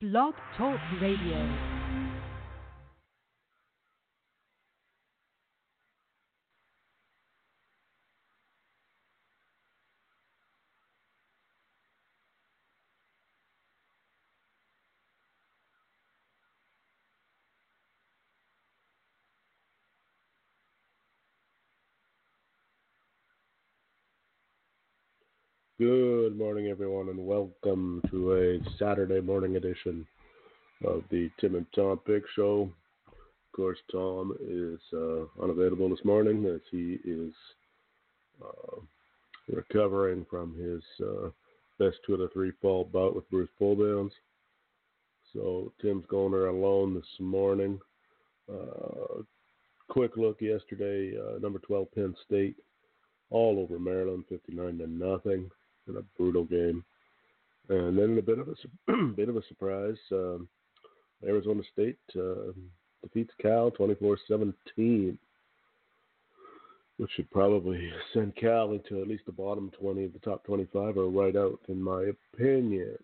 Blog Talk Radio. Good morning, everyone, and welcome to a Saturday morning edition of the Tim and Tom Pick Show. Of course, Tom is uh, unavailable this morning as he is uh, recovering from his uh, best two of three fall bout with Bruce Pullbounds. So Tim's going there alone this morning. Uh, quick look yesterday, uh, number 12 Penn State all over Maryland, 59 to nothing in a brutal game. And then a bit of a bit of a surprise, um, Arizona State uh, defeats Cal 24-17, which should probably send Cal into at least the bottom 20 of the top 25 or right out, in my opinion.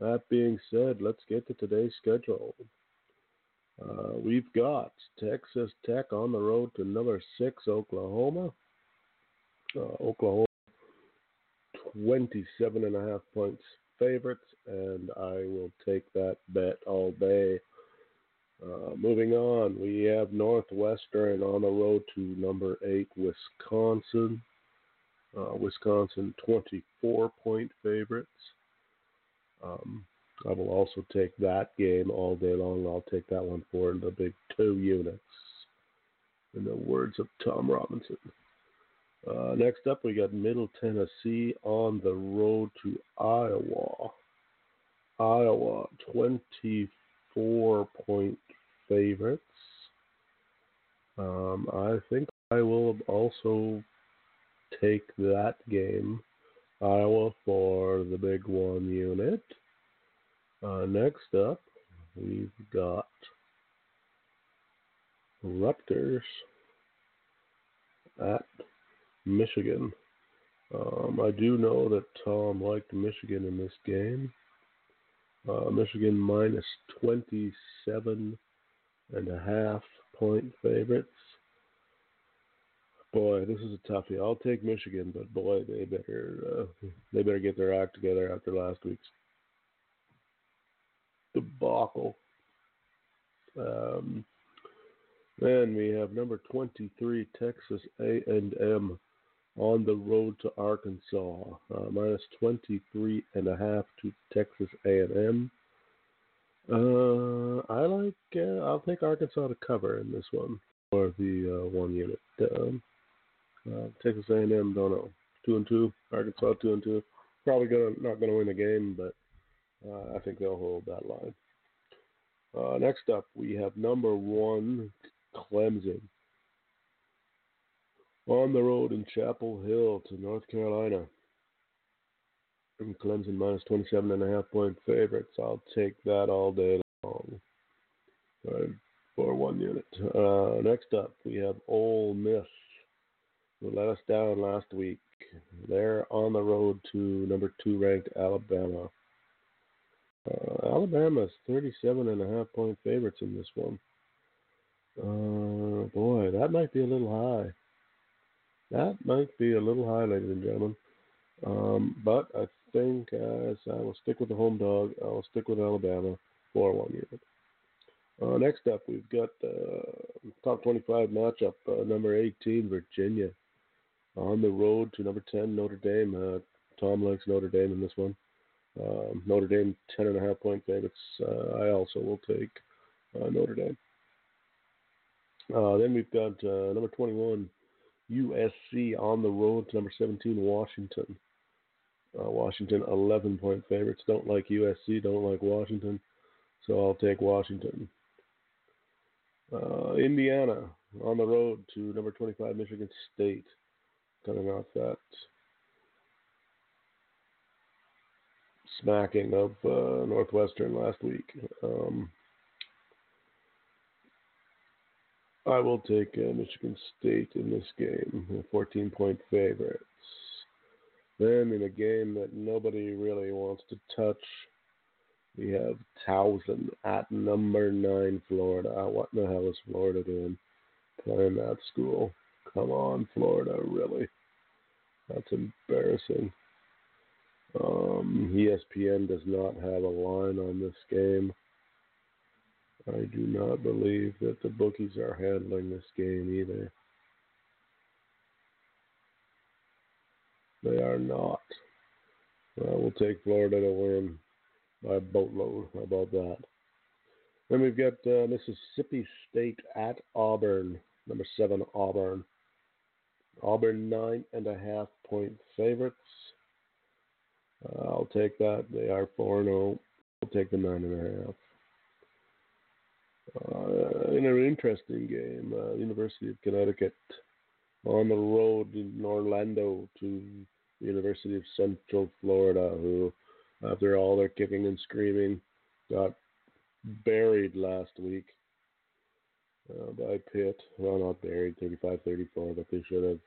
That being said, let's get to today's schedule. Uh, we've got Texas Tech on the road to number six Oklahoma. Uh, Oklahoma 27 and a half points favorites, and I will take that bet all day. Uh, moving on, we have Northwestern on the road to number eight Wisconsin. Uh, Wisconsin 24 point favorites. Um, I will also take that game all day long. I'll take that one for the big two units. In the words of Tom Robinson. Uh, next up, we got Middle Tennessee on the road to Iowa. Iowa, 24 point favorites. Um, I think I will also take that game. Iowa for the big one unit. Uh, next up, we've got Rutgers at Michigan. Um, I do know that Tom liked Michigan in this game. Uh, Michigan minus 27 and a half point favorites. Boy, this is a toughie. I'll take Michigan, but boy, they better uh, they better get their act together after last week's debacle. Um, then we have number 23 Texas A&M on the road to Arkansas, uh, minus 23 and a half to Texas A&M. Uh, I like. Uh, I'll take Arkansas to cover in this one for the uh, one unit. Um, uh, Texas A&M don't know. Two and two. Arkansas two and two. Probably gonna not gonna win the game, but uh, I think they'll hold that line. Next up, we have number one Clemson on the road in Chapel Hill to North Carolina. And Clemson minus 27 and a half point favorites. I'll take that all day long for one unit. Uh, next up, we have Ole Miss, who let us down last week. They're on the road to number two ranked Alabama. Uh, Alabama's 37 and a half point favorites in this one. Uh, boy, that might be a little high. That might be a little high, ladies and gentlemen. Um, but I think as I will stick with the home dog, I will stick with Alabama for one unit. Uh, next up, we've got uh, top 25 matchup, uh, number 18, Virginia, on the road to number 10, Notre Dame. Uh, Tom likes Notre Dame in this one. Um, Notre Dame, 10.5 point favorites. Uh, I also will take uh, Notre Dame. then we've got number 21, USC on the road to number 17, Washington. Uh, Washington, 11 point favorites. Don't like USC, don't like Washington, so I'll take Washington. Uh, Indiana on the road to number 25, Michigan State, coming off that smacking of uh, Northwestern last week. Um, I will take uh, Michigan State in this game, 14 point favorites. Then in a game that nobody really wants to touch, We have Towson at number nine, Florida. What in the hell is Florida doing playing that school? Come on, Florida, really? That's embarrassing. Um, ESPN does not have a line on this game. I do not believe that the bookies are handling this game either. They are not. Uh, we'll take Florida to win by a boatload. How about that? Then we've got uh, Mississippi State at Auburn, number seven Auburn. Auburn nine and a half point favorites. Uh, I'll take that. They are four and zero. Oh. I'll take the nine and a half. Uh, in an interesting game, uh, University of Connecticut on the road in Orlando to the University of Central Florida, who, after all their kicking and screaming, got buried last week uh, by Pitt. Well, not buried, 35-34, but they should have.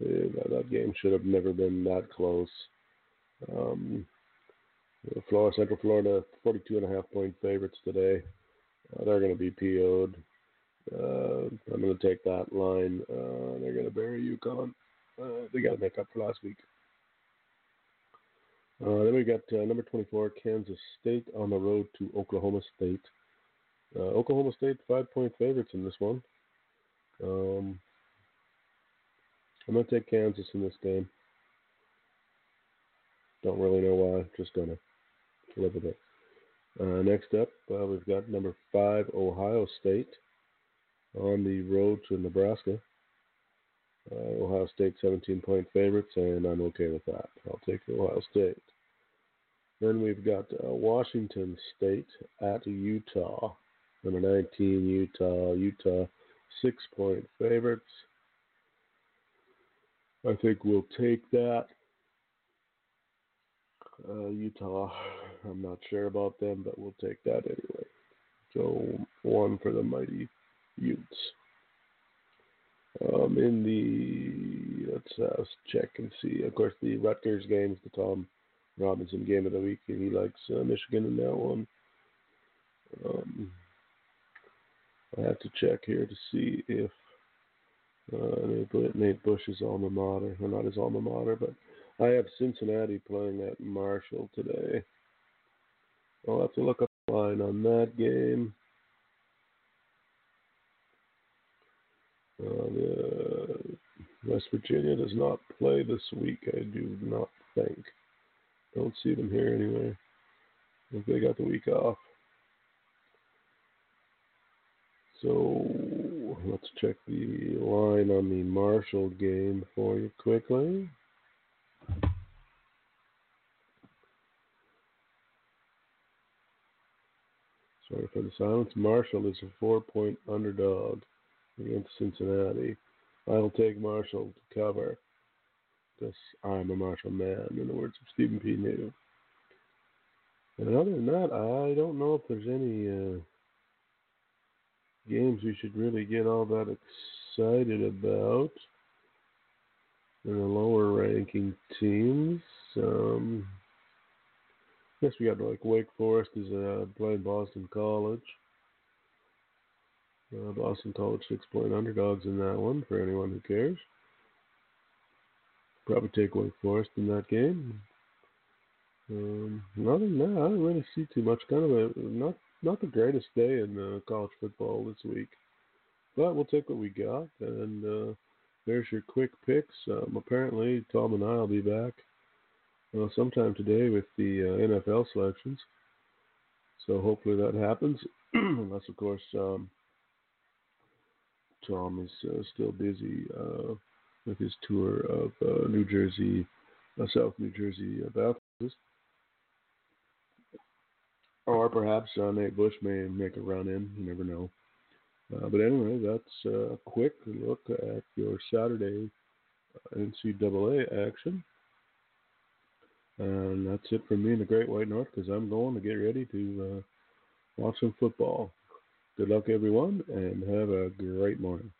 Uh, that game should have never been that close. Um, Florida, Central Florida, 42 and a half point favorites today. Uh, they're going to be PO'd. Uh, I'm going to take that line. Uh, they're going to bury UConn. Uh, they got to make up for last week. Uh, then we got uh, number 24, Kansas State on the road to Oklahoma State. Oklahoma State, five point favorites in this one. Um, I'm going to take Kansas in this game. Don't really know why. Just going to live with it. Uh, next up, uh, we've got number five, Ohio State, on the road to Nebraska. Uh, Ohio State 17 point favorites, and I'm okay with that. I'll take Ohio State. Then we've got uh, Washington State at Utah. Number 19, Utah. Utah, six point favorites. I think we'll take that. Uh, Utah, I'm not sure about them, but we'll take that anyway. So one for the mighty Utes. Um, in the let's uh, check and see. Of course, the Rutgers game is the Tom Robinson game of the week, and he likes uh, Michigan in that one. Um, I have to check here to see if uh, Nate, Nate Bush's alma mater, or not his alma mater, but I have Cincinnati playing at Marshall today. I'll have to look up line on that game. Uh, West Virginia does not play this week, I do not think. Don't see them here anyway. If they got the week off. So let's check the line on the Marshall game for you quickly. For the silence. Marshall is a four point underdog against Cincinnati. I'll take Marshall to cover because I'm a Marshall man, in the words of Stephen P. New. And other than that, I don't know if there's any uh, games we should really get all that excited about in the lower ranking teams. Um, Guess we got like Wake Forest is uh, playing Boston College. Uh, Boston College six point underdogs in that one for anyone who cares. Probably take Wake Forest in that game. Um, other than that, I don't really see too much. Kind of a not not the greatest day in uh, college football this week, but we'll take what we got. And uh, there's your quick picks. Um, apparently, Tom and I will be back uh, sometime today with the uh, NFL selections. So hopefully that happens, unless of course um, Tom is uh, still busy uh, with his tour of uh, New Jersey, uh, South New Jersey Baptist. Or perhaps Nate Bush may make a run in. You never know. but anyway, that's a quick look at your Saturday NCAA action. And that's it for me in the Great White North because I'm going to get ready to uh, watch some football. Good luck, everyone, and have a great morning.